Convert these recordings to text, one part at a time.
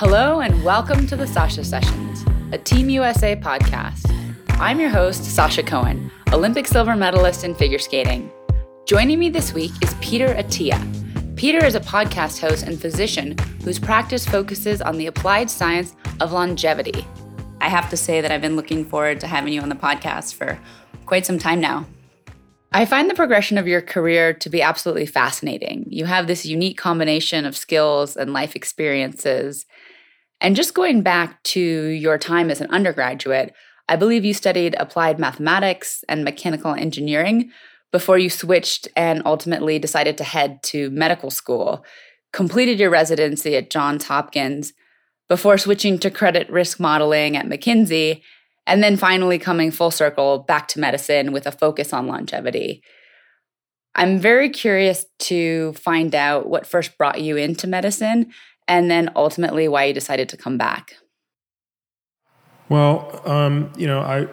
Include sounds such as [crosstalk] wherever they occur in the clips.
Hello, and welcome to the Sasha Sessions, a Team USA podcast. I'm your host, Sasha Cohen, Olympic silver medalist in figure skating. Joining me this week is Peter Attia. Peter is a podcast host and physician whose practice focuses on the applied science of longevity. I have to say that I've been looking forward to having you on the podcast for quite some time now. I find the progression of your career to be absolutely fascinating. You have this unique combination of skills and life experiences. And just going back to your time as an undergraduate, I believe you studied applied mathematics and mechanical engineering before you switched and ultimately decided to head to medical school, completed your residency at Johns Hopkins before switching to credit risk modeling at McKinsey and then finally coming full circle back to medicine with a focus on longevity. I'm very curious to find out what first brought you into medicine and then ultimately why you decided to come back. Well, um, you know, I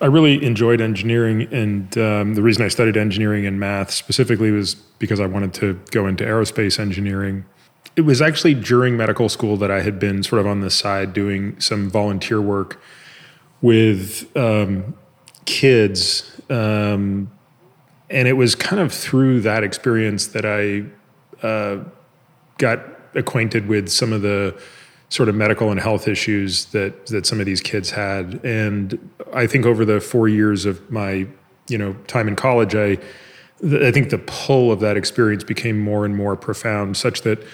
I really enjoyed engineering, and um, the reason I studied engineering and math specifically was because I wanted to go into aerospace engineering. It was actually during medical school that I had been sort of on the side doing some volunteer work with um, kids. Um, and it was kind of through that experience that I uh, got acquainted with some of the sort of medical and health issues that that some of these kids had. And I think over the four years of my you know time in college, I I think the pull of that experience became more and more profound, such that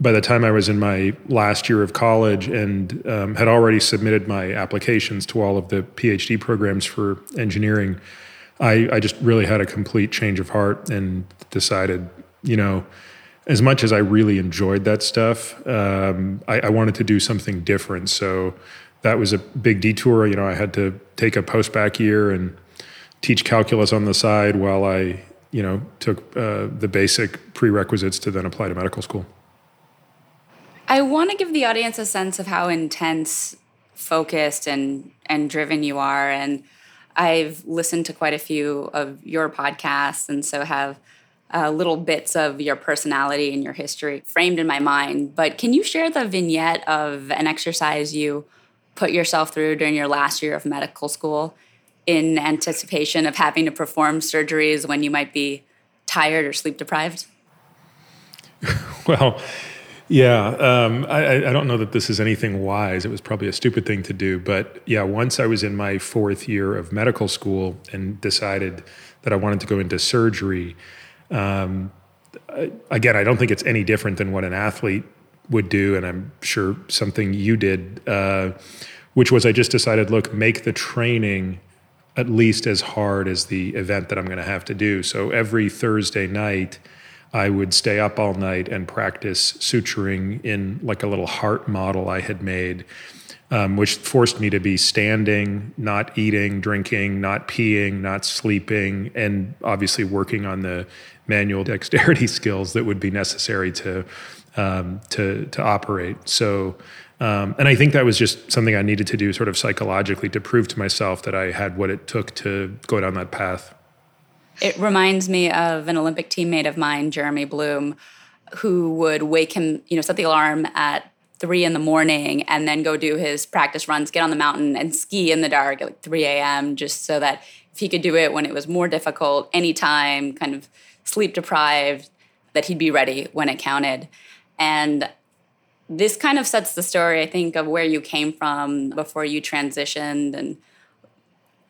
by the time I was in my last year of college and um, had already submitted my applications to all of the PhD programs for engineering, I, I just really had a complete change of heart and decided, you know, as much as I really enjoyed that stuff, um, I, I, wanted to do something different. So that was a big detour. You know, I had to take a post bac year and teach calculus on the side while I, you know, took uh, the basic prerequisites to then apply to medical school. I want to give the audience a sense of how intense, focused, and and driven you are. And I've listened to quite a few of your podcasts, and so have uh, little bits of your personality and your history framed in my mind. But can you share the vignette of an exercise you put yourself through during your last year of medical school in anticipation of having to perform surgeries when you might be tired or sleep deprived? [laughs] well, yeah, um, I, I, don't know that this is anything wise. It was probably a stupid thing to do. But yeah, once I was in my fourth year of medical school and decided that I wanted to go into surgery, um, again, I don't think it's any different than what an athlete would do. And I'm sure something you did, uh, which was I just decided look, make the training at least as hard as the event that I'm going to have to do. So every Thursday night, I would stay up all night and practice suturing in like a little heart model I had made, um, which forced me to be standing, not eating, drinking, not peeing, not sleeping, and obviously working on the manual dexterity [laughs] skills that would be necessary to um, to to operate. So. Um, and I think that was just something I needed to do sort of psychologically to prove to myself that I had what it took to go down that path. It reminds me of an Olympic teammate of mine, Jeremy Bloom, who would wake him, you know, set the alarm at three in the morning and then go do his practice runs, get on the mountain and ski in the dark at like 3 a.m. just so that if he could do it when it was more difficult, anytime, kind of sleep deprived, that he'd be ready when it counted. And this kind of sets the story, I think, of where you came from before you transitioned and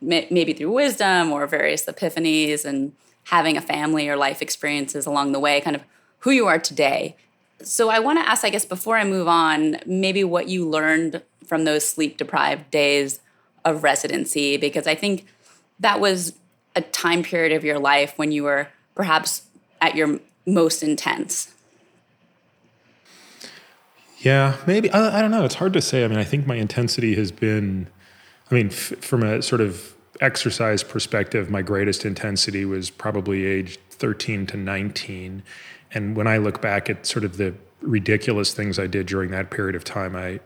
maybe through wisdom or various epiphanies and having a family or life experiences along the way, kind of who you are today. So I want to ask, I guess, before I move on, maybe what you learned from those sleep deprived days of residency, because I think that was a time period of your life when you were perhaps at your most intense. Yeah, maybe. I, I don't know. It's hard to say. I mean, I think my intensity has been, I mean, f- from a sort of exercise perspective, my greatest intensity was probably age 13 to 19. And when I look back at sort of the ridiculous things I did during that period of time, I,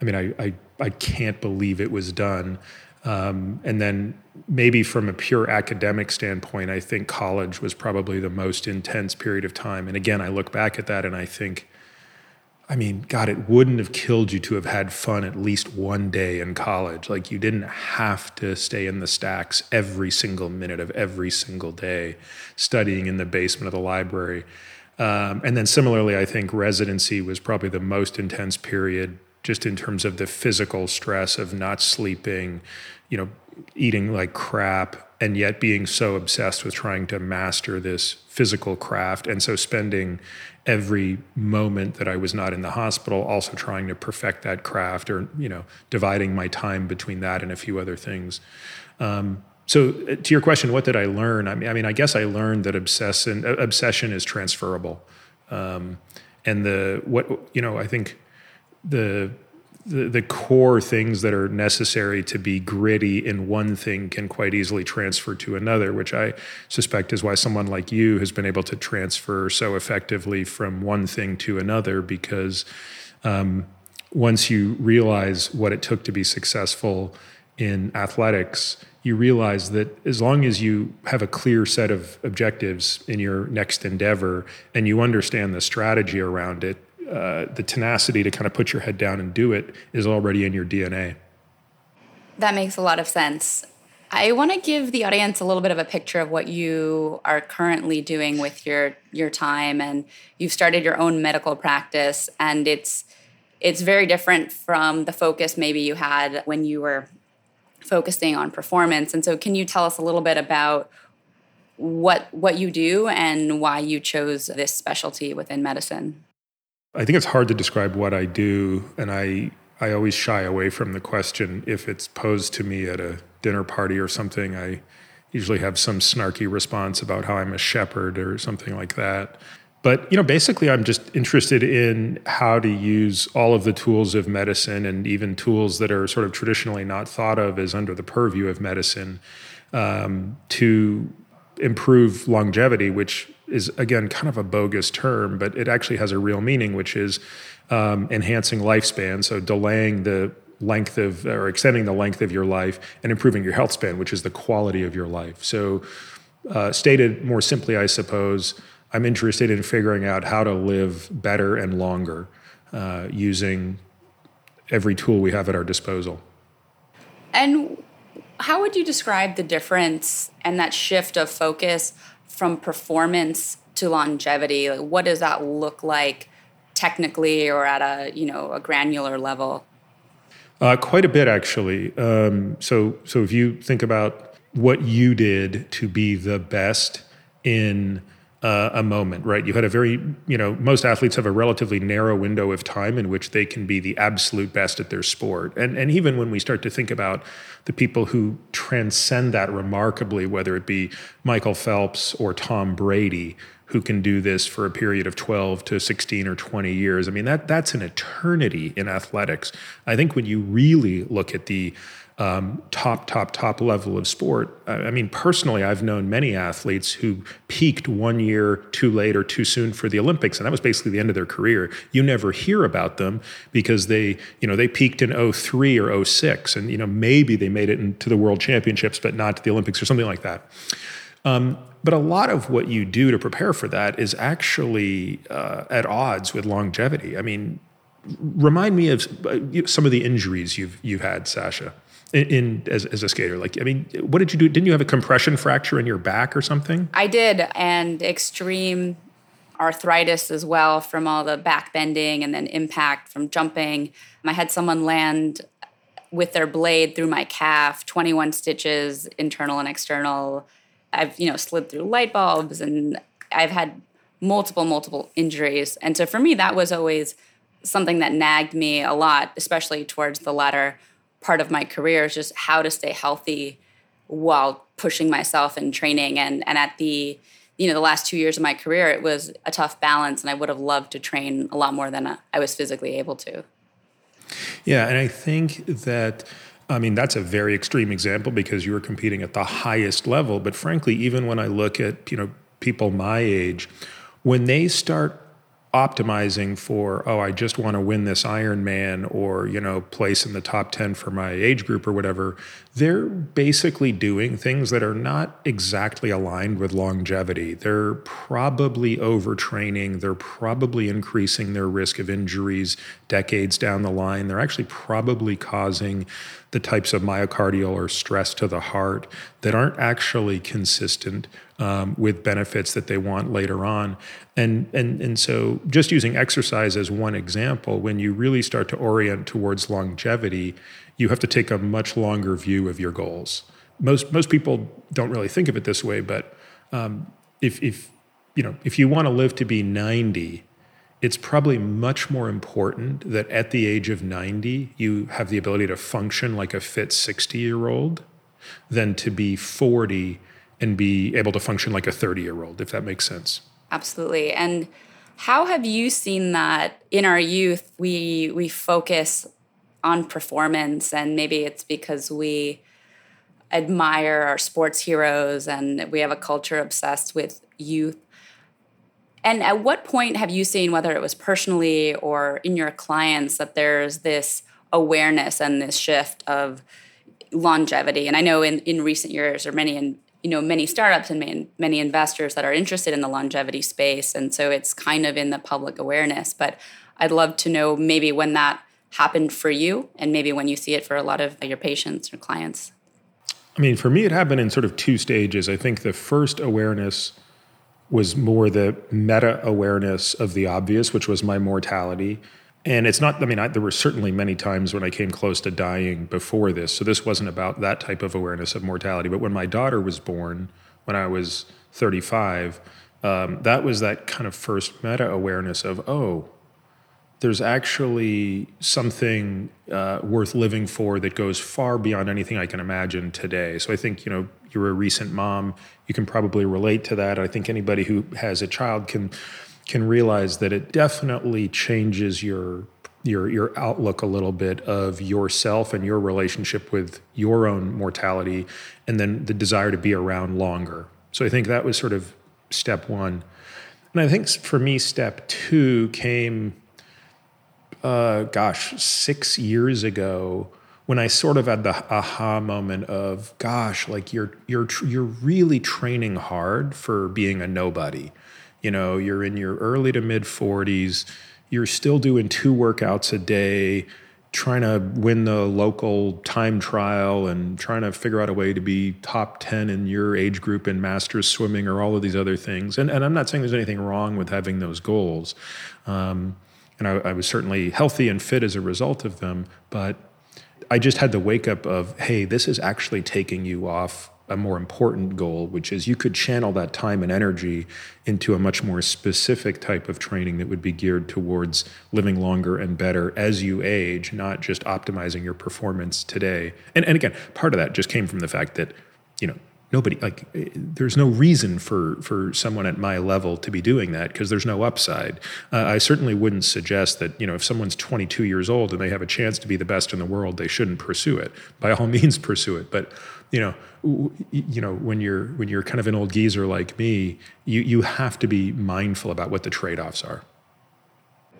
I mean, I, I, I can't believe it was done. Um, and then maybe from a pure academic standpoint, I think college was probably the most intense period of time. And again, I look back at that and I think, I mean, God, it wouldn't have killed you to have had fun at least one day in college. Like, you didn't have to stay in the stacks every single minute of every single day studying in the basement of the library. Um, and then, similarly, I think residency was probably the most intense period just in terms of the physical stress of not sleeping, you know, eating like crap, and yet being so obsessed with trying to master this physical craft. And so spending every moment that I was not in the hospital also trying to perfect that craft or, you know, dividing my time between that and a few other things. Um, so uh, to your question, what did I learn? I mean, I mean, I guess I learned that obsession, obsession is transferable. Um, and the, what, you know, I think the the, core things that are necessary to be gritty in one thing can quite easily transfer to another, which I suspect is why someone like you has been able to transfer so effectively from one thing to another because um, once you realize what it took to be successful in athletics, you realize that as long as you have a clear set of objectives in your next endeavor and you understand the strategy around it, uh, the tenacity to kind of put your head down and do it is already in your DNA. That makes a lot of sense. I want to give the audience a little bit of a picture of what you are currently doing with your your time and you've started your own medical practice and it's it's very different from the focus maybe you had when you were focusing on performance. And so can you tell us a little bit about what what you do and why you chose this specialty within medicine? I think it's hard to describe what I do, and I I always shy away from the question if it's posed to me at a dinner party or something. I usually have some snarky response about how I'm a shepherd or something like that. But you know, basically, I'm just interested in how to use all of the tools of medicine and even tools that are sort of traditionally not thought of as under the purview of medicine um, to improve longevity, which is again kind of a bogus term, but it actually has a real meaning, which is um, enhancing lifespan, so delaying the length of or extending the length of your life and improving your health span, which is the quality of your life. So, uh, stated more simply, I suppose, I'm interested in figuring out how to live better and longer uh, using every tool we have at our disposal. And how would you describe the difference and that shift of focus from performance to longevity? Like, what does that look like technically or at a you know a granular level? Uh, quite a bit, actually. Um, so, so if you think about what you did to be the best in uh, a moment, right? You had a very, you know, most athletes have a relatively narrow window of time in which they can be the absolute best at their sport. And, and even when we start to think about the people who transcend that remarkably, whether it be Michael Phelps or Tom Brady, who can do this for a period of 12 to 16 or 20 years, I mean, that, that's an eternity in athletics. I think when you really look at the um, top, top, top level of sport. I mean, personally, I've known many athletes who peaked one year too late or too soon for the Olympics, and that was basically the end of their career. You never hear about them because they, you know, they peaked in 03 or 06, and you know maybe they made it into the World Championships, but not to the Olympics or something like that. Um, but a lot of what you do to prepare for that is actually uh, at odds with longevity. I mean, remind me of uh, some of the injuries you've you've had, Sasha in, in as, as a skater? Like, I mean, what did you do? Didn't you have a compression fracture in your back or something? I did, and extreme arthritis as well from all the back bending and then impact from jumping. I had someone land with their blade through my calf, 21 stitches, internal and external. I've, you know, slid through light bulbs and I've had multiple, multiple injuries. And so for me, that was always something that nagged me a lot, especially towards the latter part of my career is just how to stay healthy while pushing myself and training and and at the you know the last two years of my career it was a tough balance and i would have loved to train a lot more than i was physically able to yeah and i think that I mean, that's a very extreme example because you were competing at the highest level. But frankly, even when I look at, you know, people my age, when they start optimizing for oh i just want to win this ironman or you know place in the top 10 for my age group or whatever they're basically doing things that are not exactly aligned with longevity they're probably overtraining they're probably increasing their risk of injuries decades down the line they're actually probably causing the types of myocardial or stress to the heart that aren't actually consistent um, with benefits that they want later on. And, and, and so, just using exercise as one example, when you really start to orient towards longevity, you have to take a much longer view of your goals. Most, most people don't really think of it this way, but um, if, if, you know, if you want to live to be 90, it's probably much more important that at the age of 90, you have the ability to function like a fit 60 year old than to be 40 and be able to function like a 30 year old, if that makes sense. Absolutely. And how have you seen that in our youth? We, we focus on performance, and maybe it's because we admire our sports heroes and we have a culture obsessed with youth and at what point have you seen, whether it was personally or in your clients, that there's this awareness and this shift of longevity? And I know in, in recent years, or many in you know many startups and many, many investors that are interested in the longevity space, and so it's kind of in the public awareness. But I'd love to know maybe when that happened for you, and maybe when you see it for a lot of your patients or clients. I mean, for me, it happened in sort of two stages. I think the first awareness was more the meta awareness of the obvious, which was my mortality. And it's not, I mean, I, there were certainly many times when I came close to dying before this. So this wasn't about that type of awareness of mortality. But when my daughter was born, when I was 35, um, that was that kind of first meta awareness of, oh, there's actually something uh, worth living for that goes far beyond anything I can imagine today. So I think, you know, you're a recent mom, you can probably relate to that. I think anybody who has a child can can realize that it definitely changes your your your outlook a little bit of yourself and your relationship with your own mortality and then the desire to be around longer. So I think that was sort of step 1. And I think for me step 2 came uh, gosh, six years ago when I sort of had the aha moment of, gosh, like you're you're you're really training hard for being a nobody. You know, you're in your early to mid 40s. You're still doing two workouts a day, trying to win the local time trial and trying to figure out a way to be top 10 in your age group in masters swimming or all of these other things. And, and I'm not saying there's anything wrong with having those goals. Um, and I, I was certainly healthy and fit as a result of them. But I just had the wake up of, hey, this is actually taking you off a more important goal, which is you could channel that time and energy into a much more specific type of training that would be geared towards living longer and better as you age, not just optimizing your performance today. And, and again, part of that just came from the fact that, you know, nobody like there's no reason for for someone at my level to be doing that because there's no upside. Uh, i certainly wouldn't suggest that you know if someone's 22 years old and they have a chance to be the best in the world they shouldn't pursue it. By all [laughs] means pursue it. But you know you know when you're when you're kind of an old geezer like me you you have to be mindful about what the trade-offs are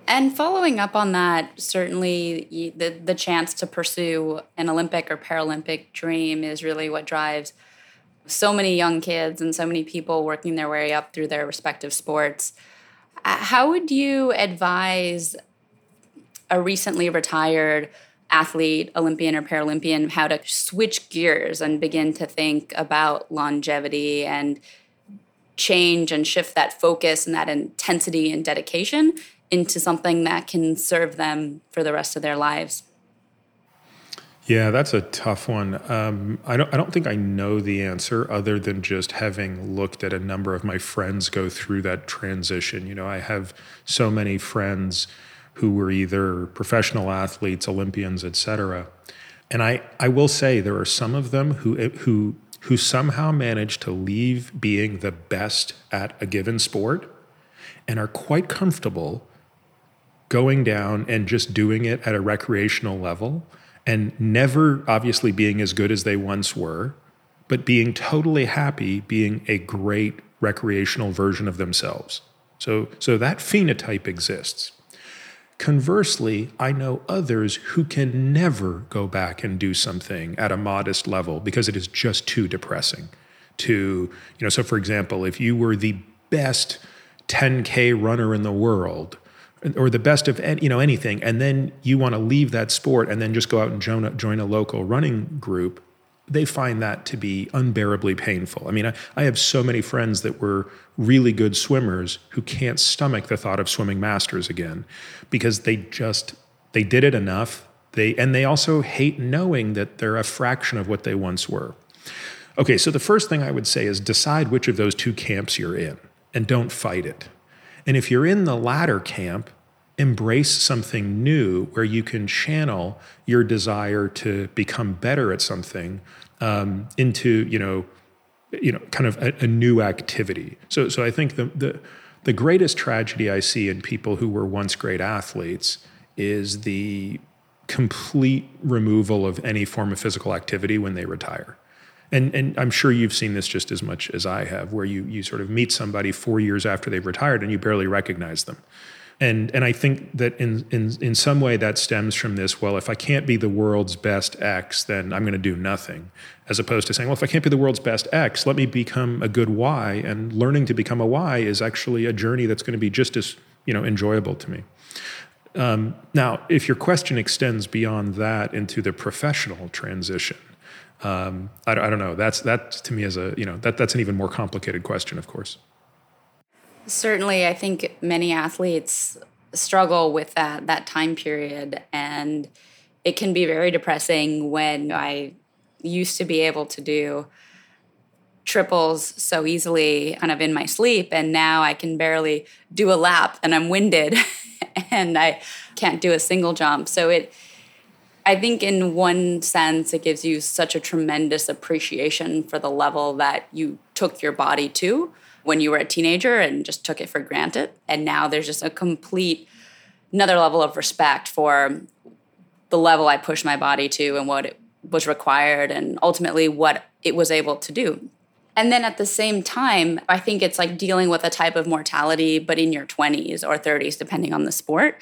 and following up on that, certainly the, the chance to pursue an Olympic or Paralympic dream is really what drives so many young kids and so many people working their way up through their respective sports. How would you advise a recently retired athlete, Olympian or Paralympian, how to switch gears and begin to think about longevity and change and shift that focus and that intensity and dedication into something that can serve them for the rest of their lives? Yeah, that's a tough one. Um, I don't. I don't think I know the answer, other than just having looked at a number of my friends go through that transition. You know, I have so many friends who were either professional athletes, Olympians, etc. And I, I will say there are some of them who eh, who who somehow manage to leave being the best at a given sport and are quite comfortable going down and just doing it at a recreational level and never obviously being as good as they once were, but being totally happy being a great recreational version of themselves. So, so that phenotype exists. Conversely, I know others who can never go back and do something at a modest level because it is just too depressing. To, you know, so for example, if you were the best 10K runner in the world, or the best of any, you know anything, and then you want to leave that sport and then just go out and join a, join a local running group, they find that to be unbearably painful. I mean, I, I have so many friends that were really good swimmers who can't stomach the thought of swimming masters again because they just they did it enough. They and they also hate knowing that they're a fraction of what they once were. Okay, so the first thing I would say is decide which of those two camps you're in and don't fight it. And if you're in the latter camp, embrace something new where you can channel your desire to become better at something um, into, you know, you know, kind of a, a, new activity. So, so I think the, the the greatest tragedy I see in people who were once great athletes is the complete removal of any form of physical activity when they retire. And, and I'm sure you've seen this just as much as I have, where you, you sort of meet somebody four years after they've retired and you barely recognize them. And, and I think that in, in, in some way that stems from this well, if I can't be the world's best X, then I'm going to do nothing. As opposed to saying, well, if I can't be the world's best X, let me become a good Y. And learning to become a Y is actually a journey that's going to be just as you know, enjoyable to me. Um, now, if your question extends beyond that into the professional transition, um, I, I, don't know. That's that to me is a you know that that's an even more complicated question, of course. Certainly, I think many athletes struggle with that that time period, and it can be very depressing when I used to be able to do triples so easily kind of in my sleep and now I can barely do a lap and I'm winded [laughs] and I can't do a single jump. So it I think in one sense it gives you such a tremendous appreciation for the level that you took your body to when you were a teenager and just took it for granted. And now there's just a complete another level of respect for the level I pushed my body to and what it was required and ultimately what it was able to do. And then at the same time, I think it's like dealing with a type of mortality, but in your 20s or 30s, depending on the sport,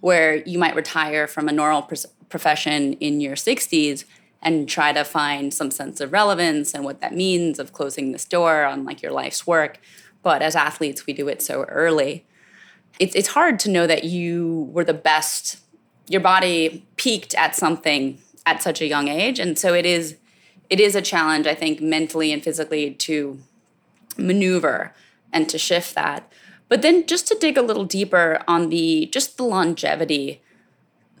where you might retire from a normal profession in your 60s and try to find some sense of relevance and what that means of closing this door on like your life's work. But as athletes we do it so early. It's, it's hard to know that you were the best your body peaked at something at such a young age. And so it is it is a challenge i think mentally and physically to maneuver and to shift that. But then just to dig a little deeper on the just the longevity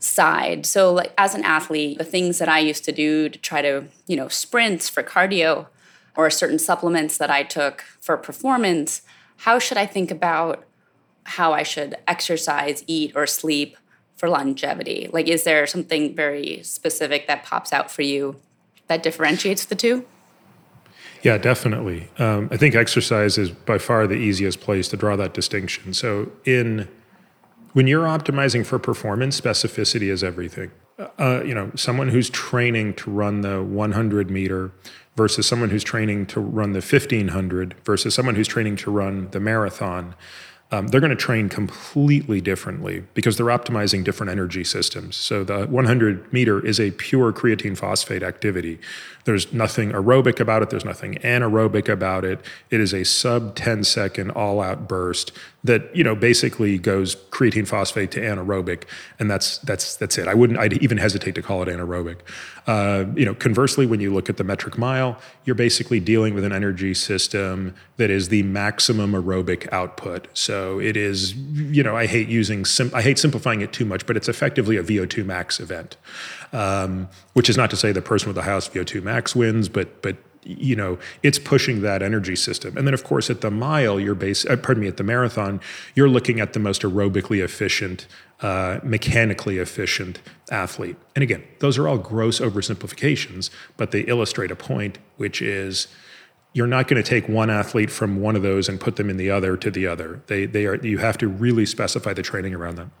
side. So like as an athlete, the things that I used to do to try to, you know, sprints for cardio or certain supplements that I took for performance, how should I think about how I should exercise, eat or sleep for longevity? Like is there something very specific that pops out for you that differentiates the two? Yeah, definitely. Um, I think exercise is by far the easiest place to draw that distinction. So in when you're optimizing for performance, specificity is everything. Uh, you know, someone who's training to run the 100 meter versus someone who's training to run the 1500 versus someone who's training to run the marathon um, they're going to train completely differently because they're optimizing different energy systems. So the 100 meter is a pure creatine phosphate activity. There's nothing aerobic about it. There's nothing anaerobic about it. It is a sub 10 second all out burst that you know basically goes creatine phosphate to anaerobic, and that's that's that's it. I wouldn't. I'd even hesitate to call it anaerobic. Uh, you know, conversely, when you look at the metric mile, you're basically dealing with an energy system that is the maximum aerobic output. So it is. You know, I hate using. Sim- I hate simplifying it too much, but it's effectively a VO2 max event. Um, which is not to say the person with the highest VO2 max wins, but but you know it's pushing that energy system. And then of course at the mile you're base uh, pardon me at the marathon you're looking at the most aerobically efficient uh, mechanically efficient athlete. And again those are all gross oversimplifications but they illustrate a point which is you're not going to take one athlete from one of those and put them in the other to the other. They, they are you have to really specify the training around them.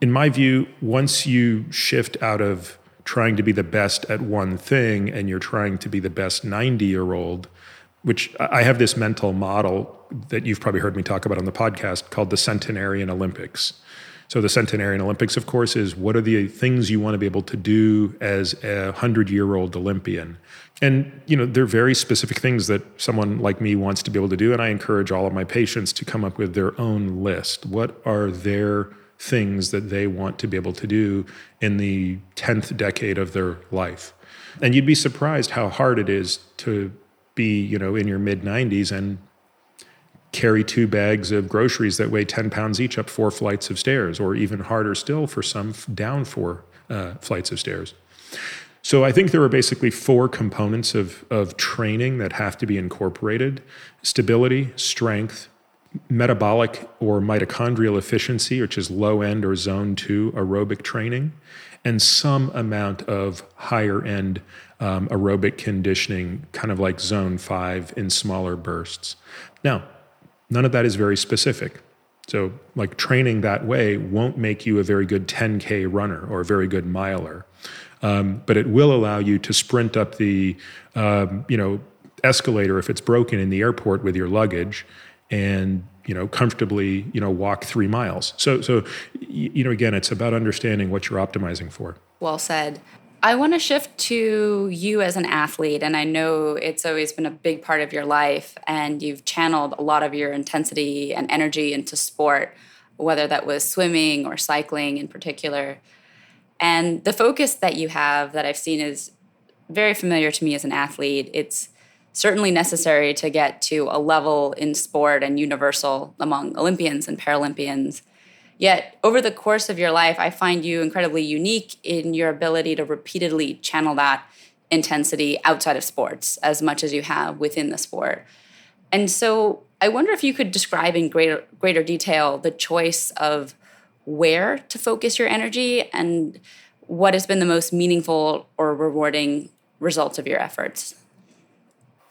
In my view once you shift out of trying to be the best at one thing and you're trying to be the best 90 year old, which I have this mental model that you've probably heard me talk about on the podcast called the Centenarian Olympics. So the Centenarian Olympics, of course, is what are the things you want to be able to do as a hundred-year-old Olympian? And you know, they're very specific things that someone like me wants to be able to do. And I encourage all of my patients to come up with their own list. What are their things that they want to be able to do in the 10th decade of their life? And you'd be surprised how hard it is to be, you know, in your mid 90s and carry two bags of groceries that weigh 10 pounds each up four flights of stairs, or even harder still for some, down four uh, flights of stairs. So I think there are basically four components of, of training that have to be incorporated stability, strength, metabolic or mitochondrial efficiency, which is low end or zone two aerobic training, and some amount of higher end um, aerobic conditioning, kind of like zone five in smaller bursts. Now, None of that is very specific. So, like training that way won't make you a very good 10K runner or a very good miler. Um, but it will allow you to sprint up the, um, you know, escalator if it's broken in the airport with your luggage and you know comfortably you know walk three miles so so you know again it's about understanding what you're optimizing for well said I want to shift to you as an athlete, and I know it's always been a big part of your life, and you've channeled a lot of your intensity and energy into sport, whether that was swimming or cycling in particular. And the focus that you have that I've seen is very familiar to me as an athlete. It's certainly necessary to get to a level in sport and universal among Olympians and Paralympians Yet, over the course of your life, I find you incredibly unique in your ability to repeatedly channel that intensity outside of sports as much as you have within the sport. And so, I wonder if you could describe in greater, greater detail the choice of where to focus your energy and what has been the most meaningful or rewarding results of your efforts.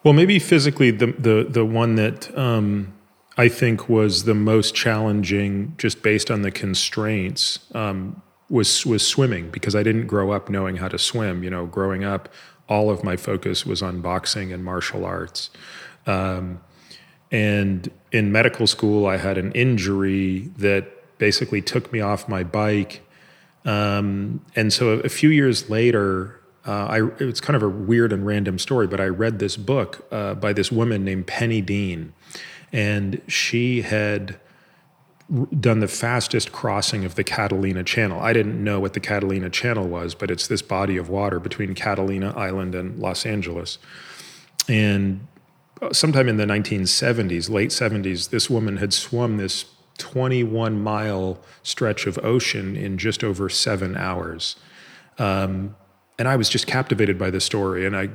Well, maybe physically, the the the one that um, I think was the most challenging, just based on the constraints, um, was was swimming because I didn't grow up knowing how to swim. You know, growing up, all of my focus was on boxing and martial arts. Um, and in medical school, I had an injury that basically took me off my bike. Um, and so a, few years later, uh, I, it's kind of a weird and random story, but I read this book uh, by this woman named Penny Dean and she had done the fastest crossing of the Catalina Channel. I didn't know what the Catalina Channel was, but it's this body of water between Catalina Island and Los Angeles. And sometime in the 1970s, late 70s, this woman had swum this 21 mile stretch of ocean in just over seven hours. Um, and I was just captivated by the story. And I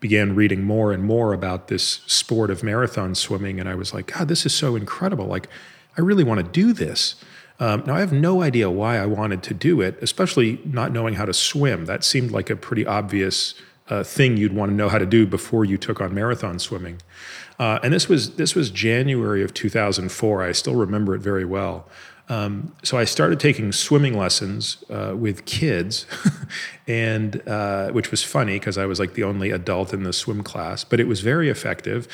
began reading more and more about this sport of marathon swimming. And I was like, God, this is so incredible. Like, I really want to do this. Um, now, I have no idea why I wanted to do it, especially not knowing how to swim. That seemed like a pretty obvious uh, thing you'd want to know how to do before you took on marathon swimming. Uh, and this was this was January of 2004. I still remember it very well. Um, so I started taking swimming lessons uh, with kids, [laughs] and uh, which was funny because I was like the only adult in the swim class, but it was very effective.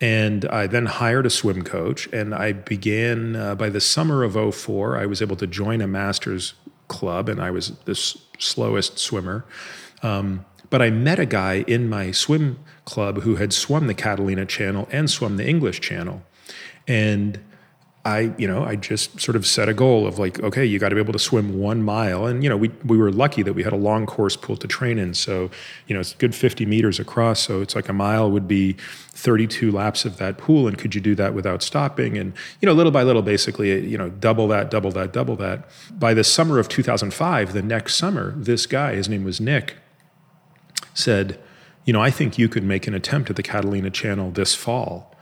And I then hired a swim coach, and I began uh, by the summer of 04, I was able to join a master's club, and I was the slowest swimmer. Um, but I met a guy in my swim club who had swum the Catalina Channel and swum the English Channel. And I, you know, I just sort of set a goal of like, okay, you got to be able to swim one mile. And, you know, we, we were lucky that we had a long course pool to train in. So, you know, it's good 50 meters across. So it's like a mile would be 32 laps of that pool. And could you do that without stopping? And, you know, little by little, basically, you know, double that, double that, double that. By the summer of 2005, the next summer, this guy, his name was Nick, said, you know, I think you could make an attempt at the Catalina Channel this fall.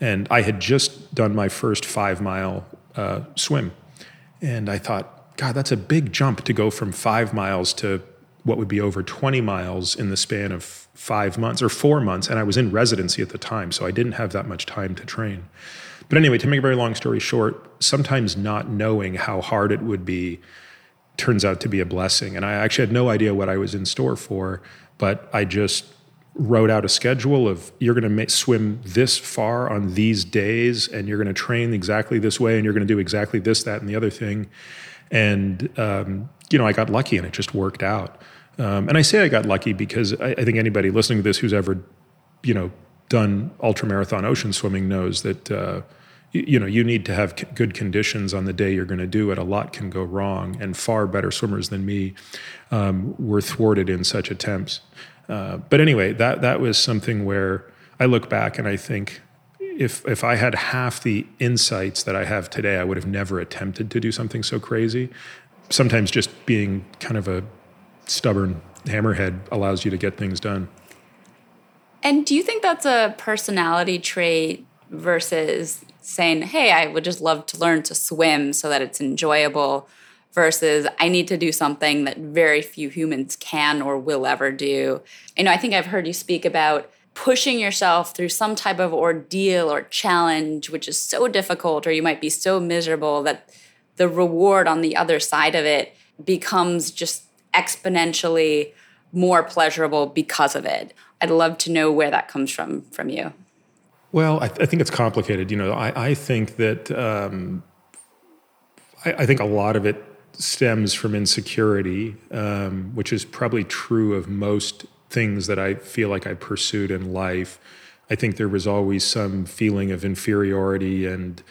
And I had just done my first five mile uh, swim. And I thought, God, that's a big jump to go from five miles to what would be over 20 miles in the span of five months or four months. And I was in residency at the time, so I didn't have that much time to train. But anyway, to make a very long story short, sometimes not knowing how hard it would be turns out to be a blessing. And I actually had no idea what I was in store for, but I just wrote out a schedule of you're going to swim this far on these days and you're going to train exactly this way and you're going to do exactly this that and the other thing. And um, you know i got lucky and it just worked out. Um, and i say i got lucky because I, I, think anybody listening to this who's ever you know done ultramarathon ocean swimming knows that uh, you, you know you need to have good conditions on the day you're going to do it. A lot can go wrong and far better swimmers than me um, were thwarted in such attempts uh, but anyway, that that was something where I look back and I think if if I had half the insights that I have today, I would have never attempted to do something so crazy. Sometimes just being kind of a stubborn hammerhead allows you to get things done. And do you think that's a personality trait versus saying, "Hey, I would just love to learn to swim so that it's enjoyable"? Versus I need to do something that very few humans can or will ever do. You know, I think I've heard you speak about pushing yourself through some type of ordeal or challenge, which is so difficult, or you might be so miserable that the reward on the other side of it becomes just exponentially more pleasurable because of it. I'd love to know where that comes from from you. Well, I, th- I think it's complicated. You know, I, I think that um, I, I, think a lot of it stems from insecurity, um, which is probably true of most things that I feel like I pursued in life. I think there was always some feeling of inferiority and,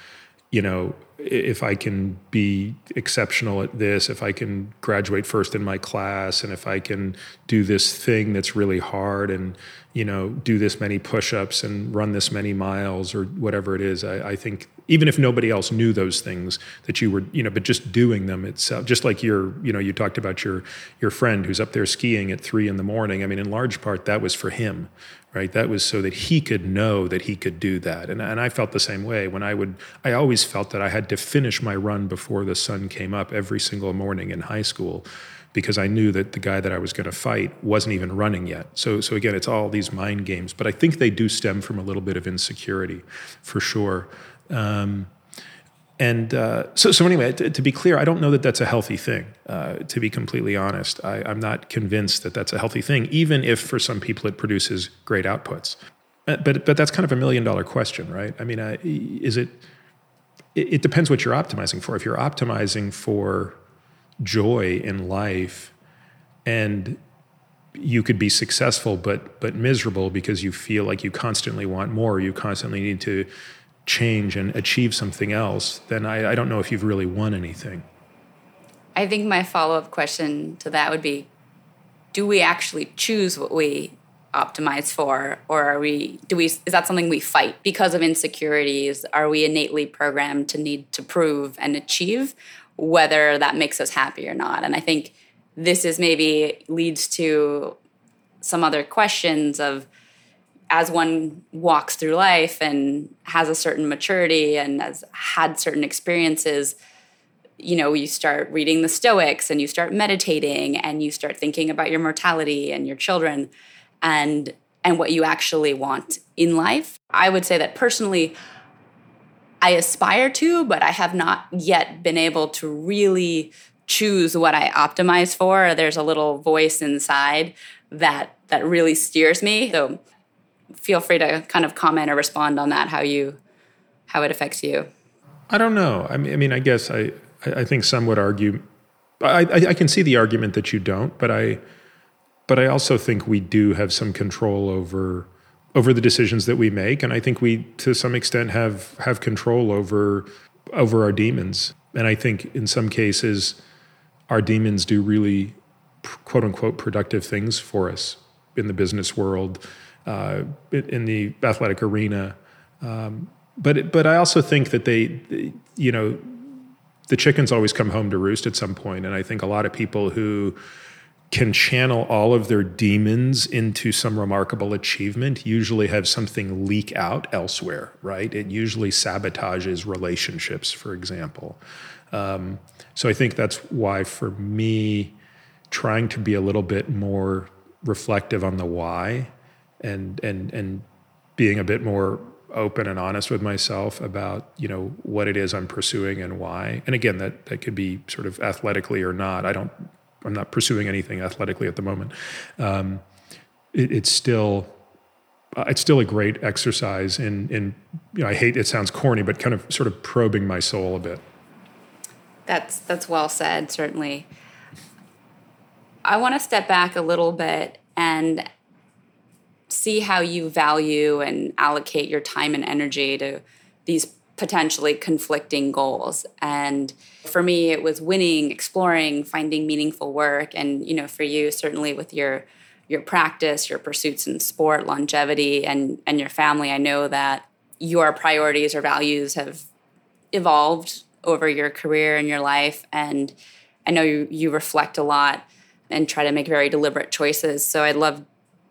you know, if I can be exceptional at this, if I can graduate first in my class, and if I can do this thing that's really hard and, you know, do this many push ups and run this many miles or whatever it is, I, I, think even if nobody else knew those things that you were, you know, but just doing them itself, uh, just like your, you know, you talked about your your friend who's up there skiing at three in the morning. I mean, in large part, that was for him, right? That was so that he could know that he could do that. And, and I felt the same way when I would, I always felt that I had to finish my run before the sun came up every single morning in high school because I knew that the guy that I was going to fight wasn't even running yet. So, so again, it's all these mind games, but I think they do stem from a little bit of insecurity for sure. Um, and uh, so, so anyway, to, be clear, I don't know that that's a healthy thing. Uh, to be completely honest, I, I'm not convinced that that's a healthy thing, even if for some people it produces great outputs. Uh, but but that's kind of a million dollar question, right? I mean, is it? It depends what you're optimizing for. If you're optimizing for joy in life, and you could be successful but but miserable because you feel like you constantly want more, you constantly need to change and achieve something else, then I, I don't know if you've really won anything. I think my follow up question to that would be do we actually choose what we optimize for or are we do we is that something we fight because of insecurities are we innately programmed to need to prove and achieve whether that makes us happy or not. And i think this is maybe leads to some other questions of as one walks through life and has a certain maturity and has had certain experiences you know you start reading the stoics and you start meditating and you start thinking about your mortality and your children and and what you actually want in life. I would say that personally i aspire to but i have not yet been able to really choose what i optimize for. There's a little voice inside that that really steers me. So feel free to kind of comment or respond on that how you how it affects you. I don't know. I mean i, mean, I guess i i think some would argue I, I, I can see the argument that you don't but i but i also think we do have some control over over the decisions that we make and i think we to some extent have have control over over our demons and i think in some cases our demons do really quote unquote productive things for us in the business world uh, in the athletic arena. Um, but but I also think that they, you know, the chickens always come home to roost at some point, and I think a lot of people who can channel all of their demons into some remarkable achievement usually have something leak out elsewhere, right? It usually sabotages relationships, for example. Um, so I think that's why, for me, trying to be a little bit more reflective on the why and and and being a bit more open and honest with myself about you know what it is I'm pursuing and why. And again, that that could be sort of athletically or not. I don't. I'm not pursuing anything athletically at the moment. Um, it, it's still uh, it's still a great exercise in in you know, I hate it sounds corny, but kind of sort of probing my soul a bit. That's that's well said, certainly. I want to step back a little bit and see how you value and allocate your time and energy to these potentially conflicting goals. And for me, it was winning, exploring, finding meaningful work. And, you know, for you, certainly with your your practice, your pursuits in sport, longevity, and and your family, I know that your priorities or values have evolved over your career and your life. And I know you, you reflect a lot and try to make very deliberate choices. So I'd love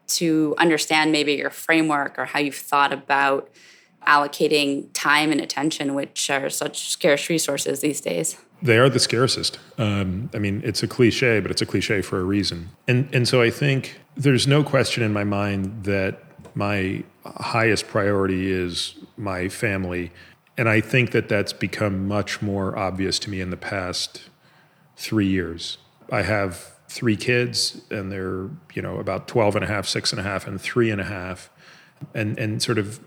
to understand maybe your framework or how you've thought about allocating time and attention, which are such scarce resources these days. They are the scarcest. Um, I mean, it's a cliche, but it's a cliche for a reason. And and so I think there's no question in my mind that my highest priority is my family, and I think that that's become much more obvious to me in the past three years. I have three kids, and they're you know about 12 and a half, six and a half, and three and a half, and and sort of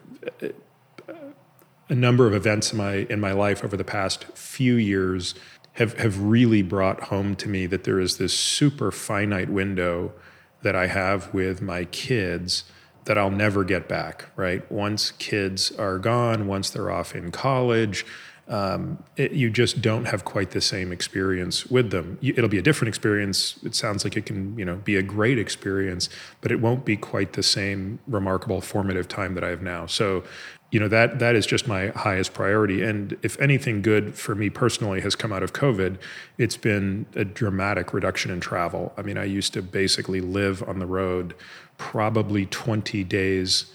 a number of events in my in my life over the past few years have have really brought home to me that there is this super finite window that I have with my kids that I'll never get back, right? Once kids are gone, once they're off in college, um, it, you just don't have quite the same experience with them. You, it'll be a different experience. It sounds like it can, you know, be a great experience, but it won't be quite the same remarkable formative time that I have now. So, you know, that that is just my highest priority. And if anything good for me personally has come out of COVID, it's been a dramatic reduction in travel. I mean, I used to basically live on the road, probably 20 days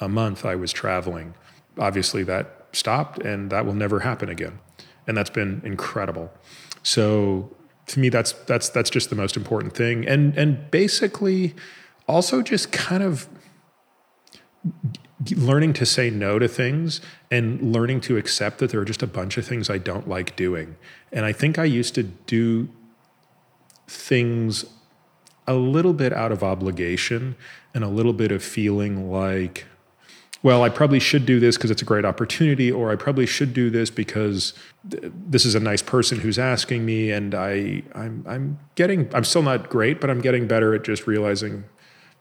a month. I was traveling. Obviously, that stopped, and that will never happen again. And that's been incredible. So to me, that's that's that's just the most important thing. And and basically, also just kind of learning to say no to things and learning to accept that there are just a bunch of things I don't like doing. And I think I used to do things a little bit out of obligation and a little bit of feeling like well, I probably should do this because it's a great opportunity, or I probably should do this because th- this is a nice person who's asking me, and I, I'm, I'm getting, I'm still not great, but I'm getting better at just realizing,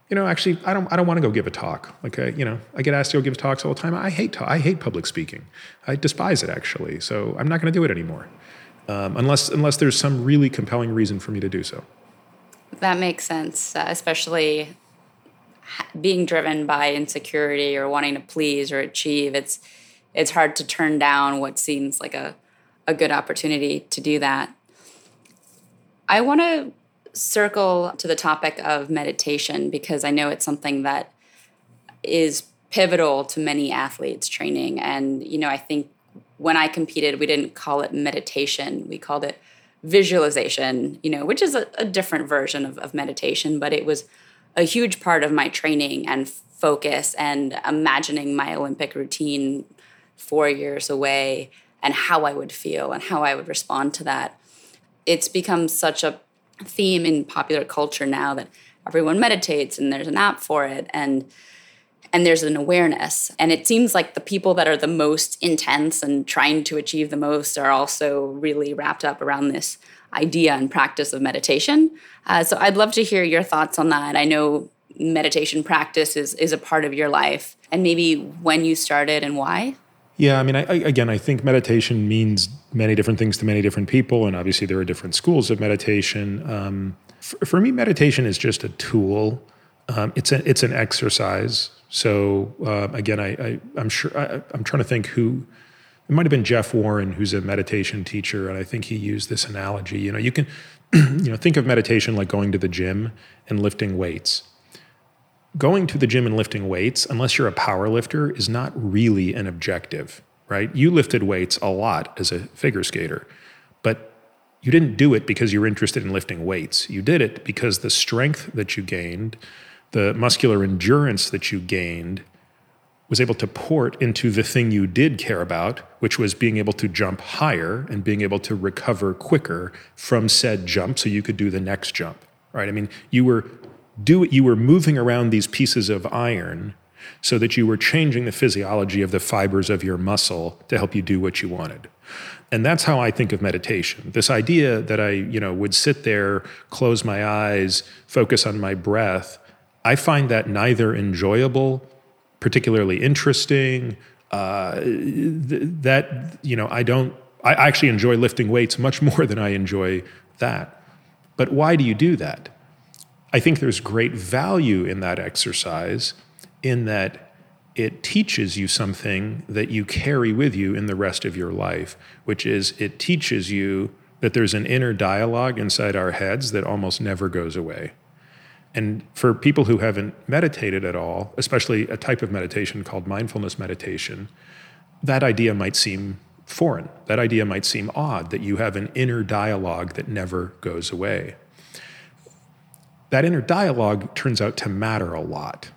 you know, actually, I don't, I don't want to go give a talk. Like, I, you know, I get asked to go give talks all the time. I hate, I hate public speaking. I despise it actually. So I'm not going to do it anymore, um, unless, unless there's some really compelling reason for me to do so. That makes sense, uh, especially being driven by insecurity or wanting to please or achieve it's it's hard to turn down what seems like a, a good opportunity to do that i want to circle to the topic of meditation because i know it's something that is pivotal to many athletes training and you know i think when i competed we didn't call it meditation we called it visualization you know which is a, a different version of, of meditation but it was a huge part of my training and focus and imagining my Olympic routine four years away and how I would feel and how I would respond to that. It's become such a theme in popular culture now that everyone meditates and there's an app for it and and there's an awareness and it seems like the people that are the most intense and trying to achieve the most are also really wrapped up around this idea and practice of meditation. Uh, so I'd love to hear your thoughts on that. I know meditation practice is, is a part of your life, and maybe when you started and why. Yeah, I mean, I, I, again, I think meditation means many different things to many different people, and obviously there are different schools of meditation. Um, for, for, me, meditation is just a tool. Um, it's a, it's an exercise. So uh, again, I, I am sure I, I'm trying to think who it might have been Jeff Warren, who's a meditation teacher, and I think he used this analogy. You know, you can, [clears throat] you know, think of meditation like going to the gym and lifting weights. Going to the gym and lifting weights, unless you're a power lifter, is not really an objective, right? You lifted weights a lot as a figure skater, but you didn't do it because you were interested in lifting weights. You did it because the strength that you gained, the muscular endurance that you gained, was able to port into the thing you did care about, which was being able to jump higher and being able to recover quicker from said jump so you could do the next jump. Right? I mean, you were do it, you were moving around these pieces of iron so that you were changing the physiology of the fibers of your muscle to help you do what you wanted. And that's how I think of meditation. This idea that I, you know, would sit there, close my eyes, focus on my breath, I find that neither enjoyable, particularly interesting, uh, th- that, you know, I don't, I actually enjoy lifting weights much more than I enjoy that. But why do you do that? I think there's great value in that exercise in that it teaches you something that you carry with you in the rest of your life, which is it teaches you that there's an inner dialogue inside our heads that almost never goes away. And for people who haven't meditated at all, especially a type of meditation called mindfulness meditation, that idea might seem foreign. That idea might seem odd that you have an inner dialogue that never goes away. That inner dialogue turns out to matter a lot.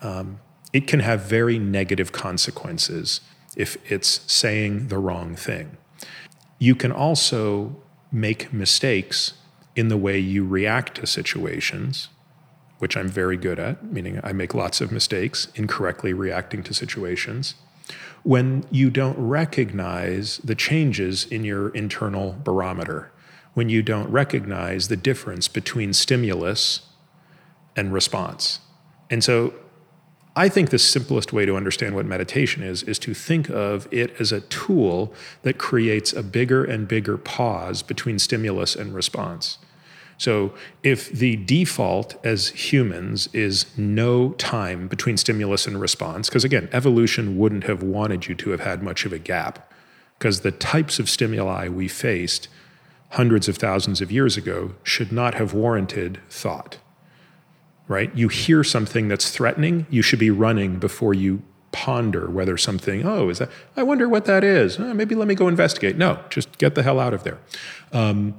Um, it can have very negative consequences if it's saying the wrong thing. You can also make mistakes in the way you react to situations, which I'm very good at, meaning I make lots of mistakes incorrectly reacting to situations, when you don't recognize the changes in your internal barometer, when you don't recognize the difference between stimulus and response. And so I think the simplest way to understand what meditation is is to think of it as a tool that creates a bigger and bigger pause between stimulus and response. So, if the default as humans is no time between stimulus and response, because again, evolution wouldn't have wanted you to have had much of a gap, because the types of stimuli we faced hundreds of thousands of years ago should not have warranted thought right? You hear something that's threatening, you should be running before you ponder whether something, oh, is that, I wonder what that is. Oh, maybe let me go investigate. No, just get the hell out of there. Um,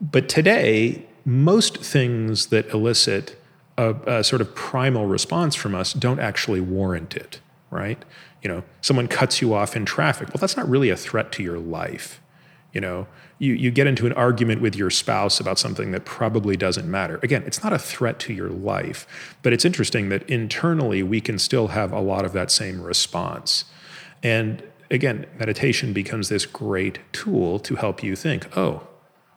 but today, most things that elicit a, a, sort of primal response from us don't actually warrant it, right? You know, someone cuts you off in traffic. Well, that's not really a threat to your life. You know, you, you get into an argument with your spouse about something that probably doesn't matter. Again, it's not a threat to your life, but it's interesting that internally we can still have a lot of that same response. And again, meditation becomes this great tool to help you think, oh,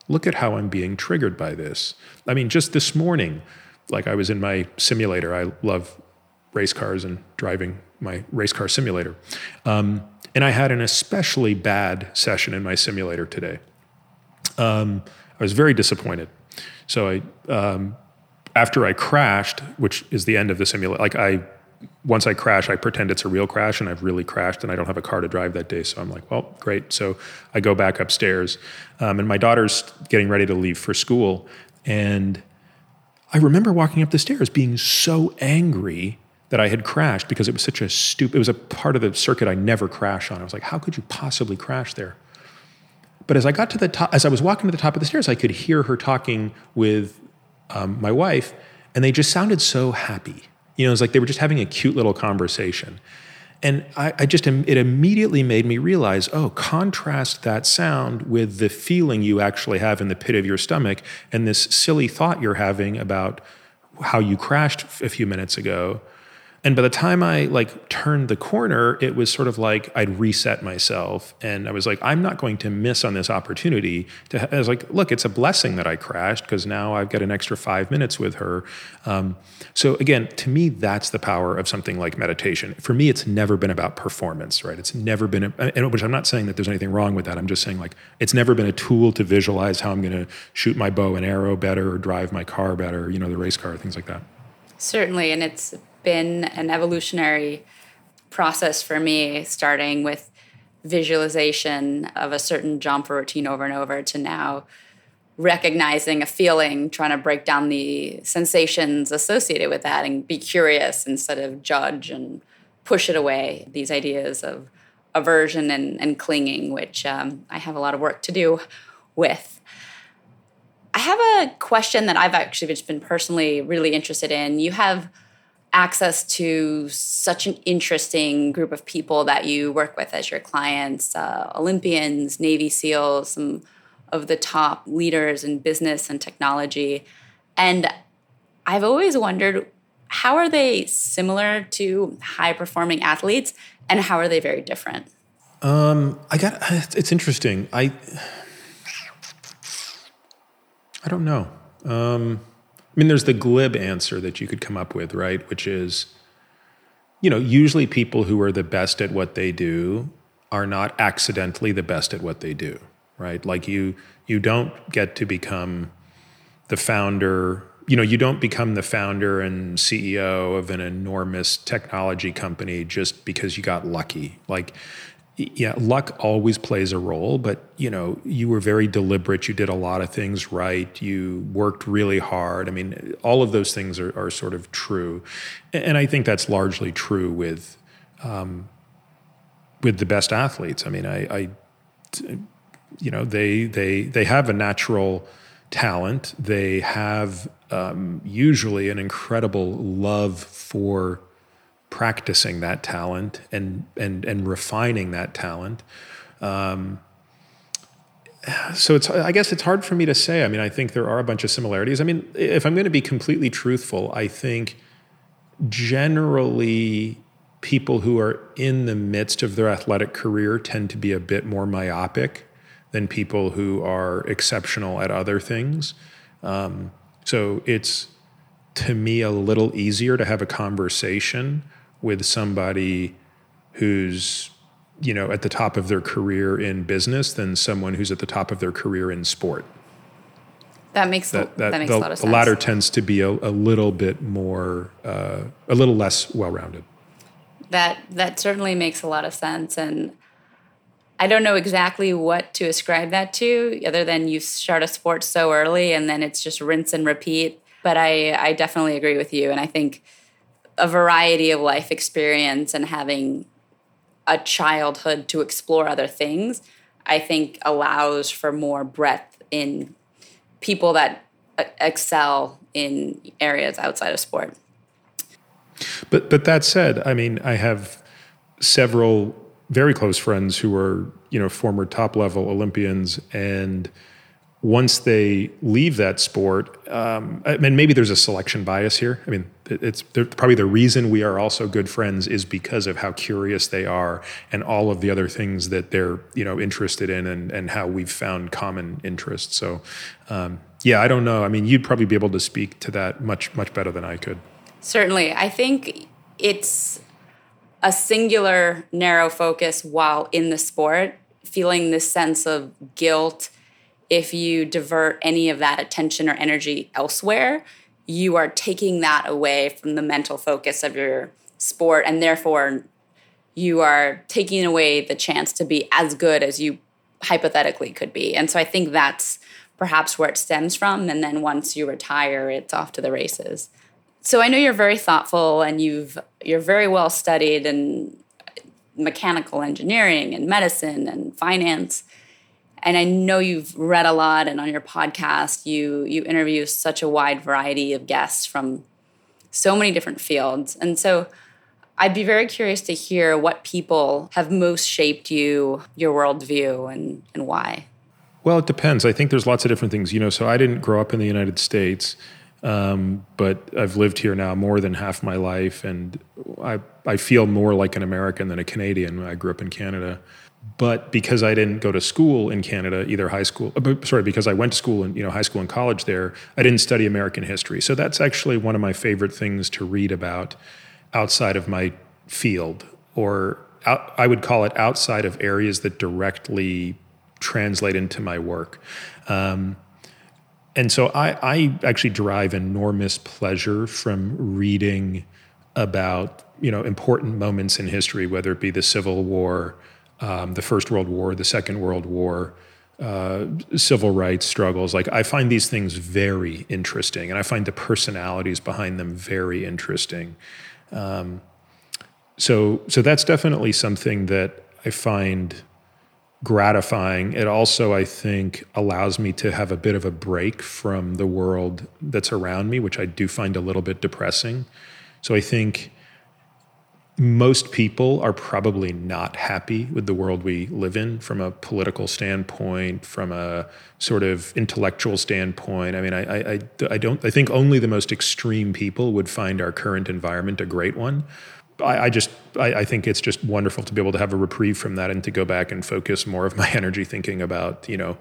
look at how I'm being triggered by this. I mean, just this morning, like I was in my simulator, I love race cars and driving my race car simulator. Um, and I had an especially bad session in my simulator today um, I was very disappointed. So I, um, after I crashed, which is the end of the simulation, like I, once I crash, I pretend it's a real crash, and I've really crashed, and I don't have a car to drive that day. So I'm like, well, great. So I go back upstairs, um, and my daughter's getting ready to leave for school, and I remember walking up the stairs being so angry that I had crashed because it was such a stupid. It was a part of the circuit I never crash on. I was like, how could you possibly crash there? But as I got to the top, as I was walking to the top of the stairs, I could hear her talking with um, my wife, and they just sounded so happy. You know, it was like they were just having a cute little conversation. And I, I, just, it immediately made me realize oh, contrast that sound with the feeling you actually have in the pit of your stomach and this silly thought you're having about how you crashed a few minutes ago and by the time I like turned the corner, it was sort of like I'd reset myself, and I was like, I'm not going to miss on this opportunity. To ha-. I was like, look, it's a blessing that I crashed because now I've got an extra five minutes with her. Um, so again, to me, that's the power of something like meditation. For me, it's never been about performance, right? It's never been, a, which I'm not saying that there's anything wrong with that. I'm just saying like it's never been a tool to visualize how I'm going to shoot my bow and arrow better or drive my car better, you know, the race car, things like that. Certainly, and it's been an evolutionary process for me, starting with visualization of a certain jump or routine over and over to now recognizing a feeling, trying to break down the sensations associated with that and be curious instead of judge and push it away. These ideas of aversion and, and clinging, which um, I have a lot of work to do with. I have a question that I've actually just been personally really interested in. You have access to such an interesting group of people that you work with as your clients uh, Olympians, Navy SEALs, some of the top leaders in business and technology. And I've always wondered How are they similar to high performing athletes, and how are they very different? Um, I got. It's interesting. I. I don't know. Um, I mean, there's the glib answer that you could come up with, right? Which is, you know, usually people who are the best at what they do are not accidentally the best at what they do, right? Like you, you don't get to become the founder. You know, you don't become the founder and CEO of an enormous technology company just because you got lucky. Like yeah, luck always plays a role, but you know, you were very deliberate. You did a lot of things right. You worked really hard. I mean, all of those things are, are sort of true, and I think that's largely true with um, with the best athletes. I mean, I, I, you know, they they they have a natural talent. They have um, usually an incredible love for practicing that talent and and and refining that talent. Um, so it's I guess it's hard for me to say. I mean, I think there are a bunch of similarities. I mean, if I'm going to be completely truthful, I think generally people who are in the midst of their athletic career tend to be a bit more myopic than people who are exceptional at other things. Um, so it's to me a little easier to have a conversation with somebody who's you know at the top of their career in business than someone who's at the top of their career in sport. That makes that, that, that makes the, a lot of sense. The latter tends to be a, a little bit more, uh, a little less well-rounded. That that certainly makes a lot of sense, and I don't know exactly what to ascribe that to, other than you start a sport so early and then it's just rinse and repeat. But I I definitely agree with you, and I think a variety of life experience and having a childhood to explore other things, I think allows for more breadth in people that excel in areas outside of sport. But but that said, I mean, I have several very close friends who are you know former top level Olympians and once they leave that sport, um, I mean, maybe there's a selection bias here. I mean, it's probably the reason we are also good friends is because of how curious they are and all of the other things that they're you know interested in and and how we've found common interests. So, um, yeah, I don't know. I mean, you'd probably be able to speak to that much much better than I could. Certainly, I think it's a singular narrow focus while in the sport, feeling this sense of guilt if you divert any of that attention or energy elsewhere, you are taking that away from the mental focus of your sport and therefore you are taking away the chance to be as good as you hypothetically could be. And so I think that's perhaps where it stems from and then once you retire it's off to the races. So I know you're very thoughtful and you've you're very well studied in mechanical engineering and medicine and finance and I know you've read a lot and on your podcast you you interview such a wide variety of guests from so many different fields. And so I'd be very curious to hear what people have most shaped you, your worldview, and, and why. Well, it depends. I think there's lots of different things. You know, so I didn't grow up in the United States, um, but I've lived here now more than half my life, and I I feel more like an American than a Canadian. I grew up in Canada but because I didn't go to school in Canada, either high school, uh, sorry, because I went to school in you know high school and college there, I didn't study American history. So that's actually one of my favorite things to read about outside of my field, or out, I would call it outside of areas that directly translate into my work. Um, and so I, I actually derive enormous pleasure from reading about you know important moments in history, whether it be the Civil War um, the First World War, the Second World War, uh, civil rights struggles. Like I find these things very interesting, and I find the personalities behind them very interesting. Um, so, so that's definitely something that I find gratifying. It also, I think, allows me to have a bit of a break from the world that's around me, which I do find a little bit depressing. So I think most people are probably not happy with the world we live in from a political standpoint, from a sort of intellectual standpoint. I mean, I, I, I don't. I think only the most extreme people would find our current environment a great one. I, I just, I, I think it's just wonderful to be able to have a reprieve from that and to go back and focus more of my [laughs] energy thinking about, you know,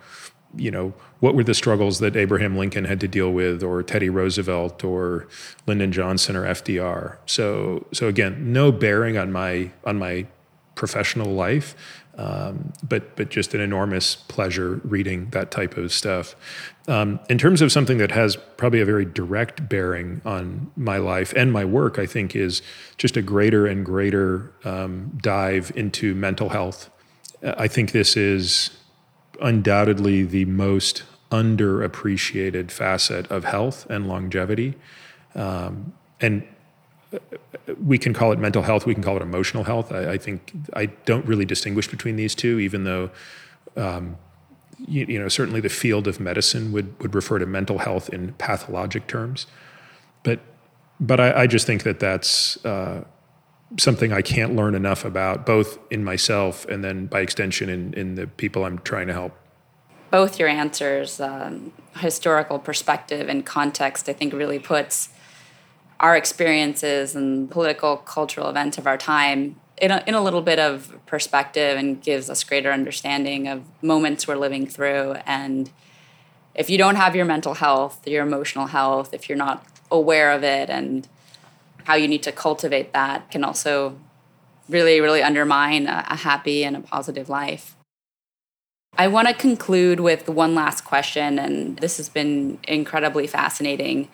you know, what were the struggles that Abraham Lincoln had to deal with, or Teddy Roosevelt, or Lyndon Johnson, or FDR. So, so again, no bearing on my on my professional life, um, but but just an enormous pleasure reading that type of stuff. Um, in terms of something that has probably a very direct bearing on my life and my work, I think is just a greater and greater um, dive into mental health. I think this is undoubtedly the most underappreciated facet of health and longevity. Um, and we can call it mental health, we can call it emotional health. I, I think I don't really distinguish between these two, even though. Um, you, you, know, certainly the field of medicine would, would refer to mental health in pathologic terms, but but I, I just think that that's uh, something I can't learn enough about, both in myself and then by extension in, in the people I'm trying to help. Both your answers, um, historical perspective and context, I think really puts our experiences and political cultural events of our time in a, in a little bit of perspective and gives us greater understanding of moments we're living through. And if you don't have your mental health, your emotional health, if you're not aware of it and how you need to cultivate that can also really, really undermine a, a happy and a positive life. I want to conclude with one last question, and this has been incredibly fascinating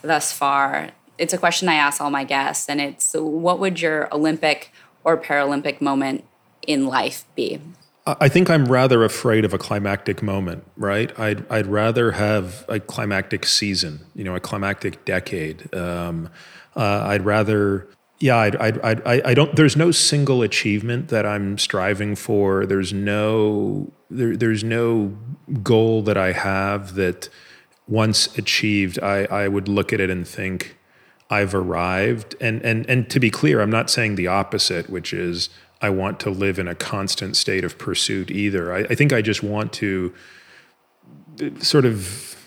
thus far. It's a question I ask all my guests, and it's what would your Olympic or Paralympic moment in life be? I think I'm rather afraid of a climactic moment, right? I'd, I'd rather have a climactic season, you know, a climactic decade. Um, uh, I'd rather, yeah, I'd, I'd, I'd, I, don't, there's no single achievement that I'm striving for. There's no, there, there's no goal that I have that once achieved, I, I would look at it and think, I've arrived. And, and, and to be clear, I'm not saying the opposite, which is I want to live in a constant state of pursuit either. I, I think I just want to sort of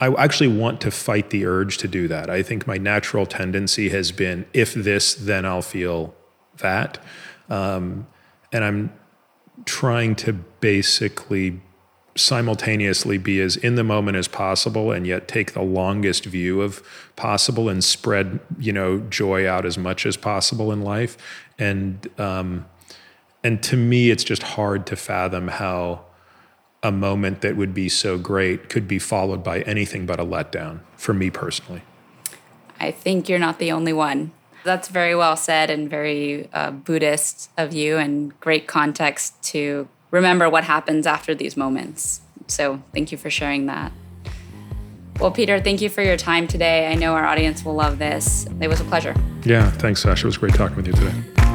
I actually want to fight the urge to do that. I think my natural tendency has been if this, then I'll feel that. Um, and I'm trying to basically simultaneously be as in the moment as possible and yet take the longest view of possible and spread you know joy out as much as possible in life and um, and to me it's just hard to fathom how a moment that would be so great could be followed by anything but a letdown for me personally. I think you're not the only one. That's very well said and very uh, Buddhist of you, and great context to remember what happens after these moments. So, thank you for sharing that. Well, Peter, thank you for your time today. I know our audience will love this. It was a pleasure. Yeah, thanks, Sasha. It was great talking with you today.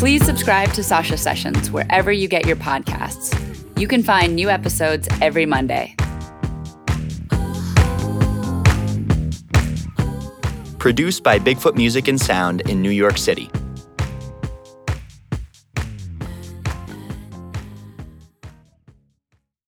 Please subscribe to Sasha Sessions wherever you get your podcasts. You can find new episodes every Monday. Produced by Bigfoot Music and Sound in New York City.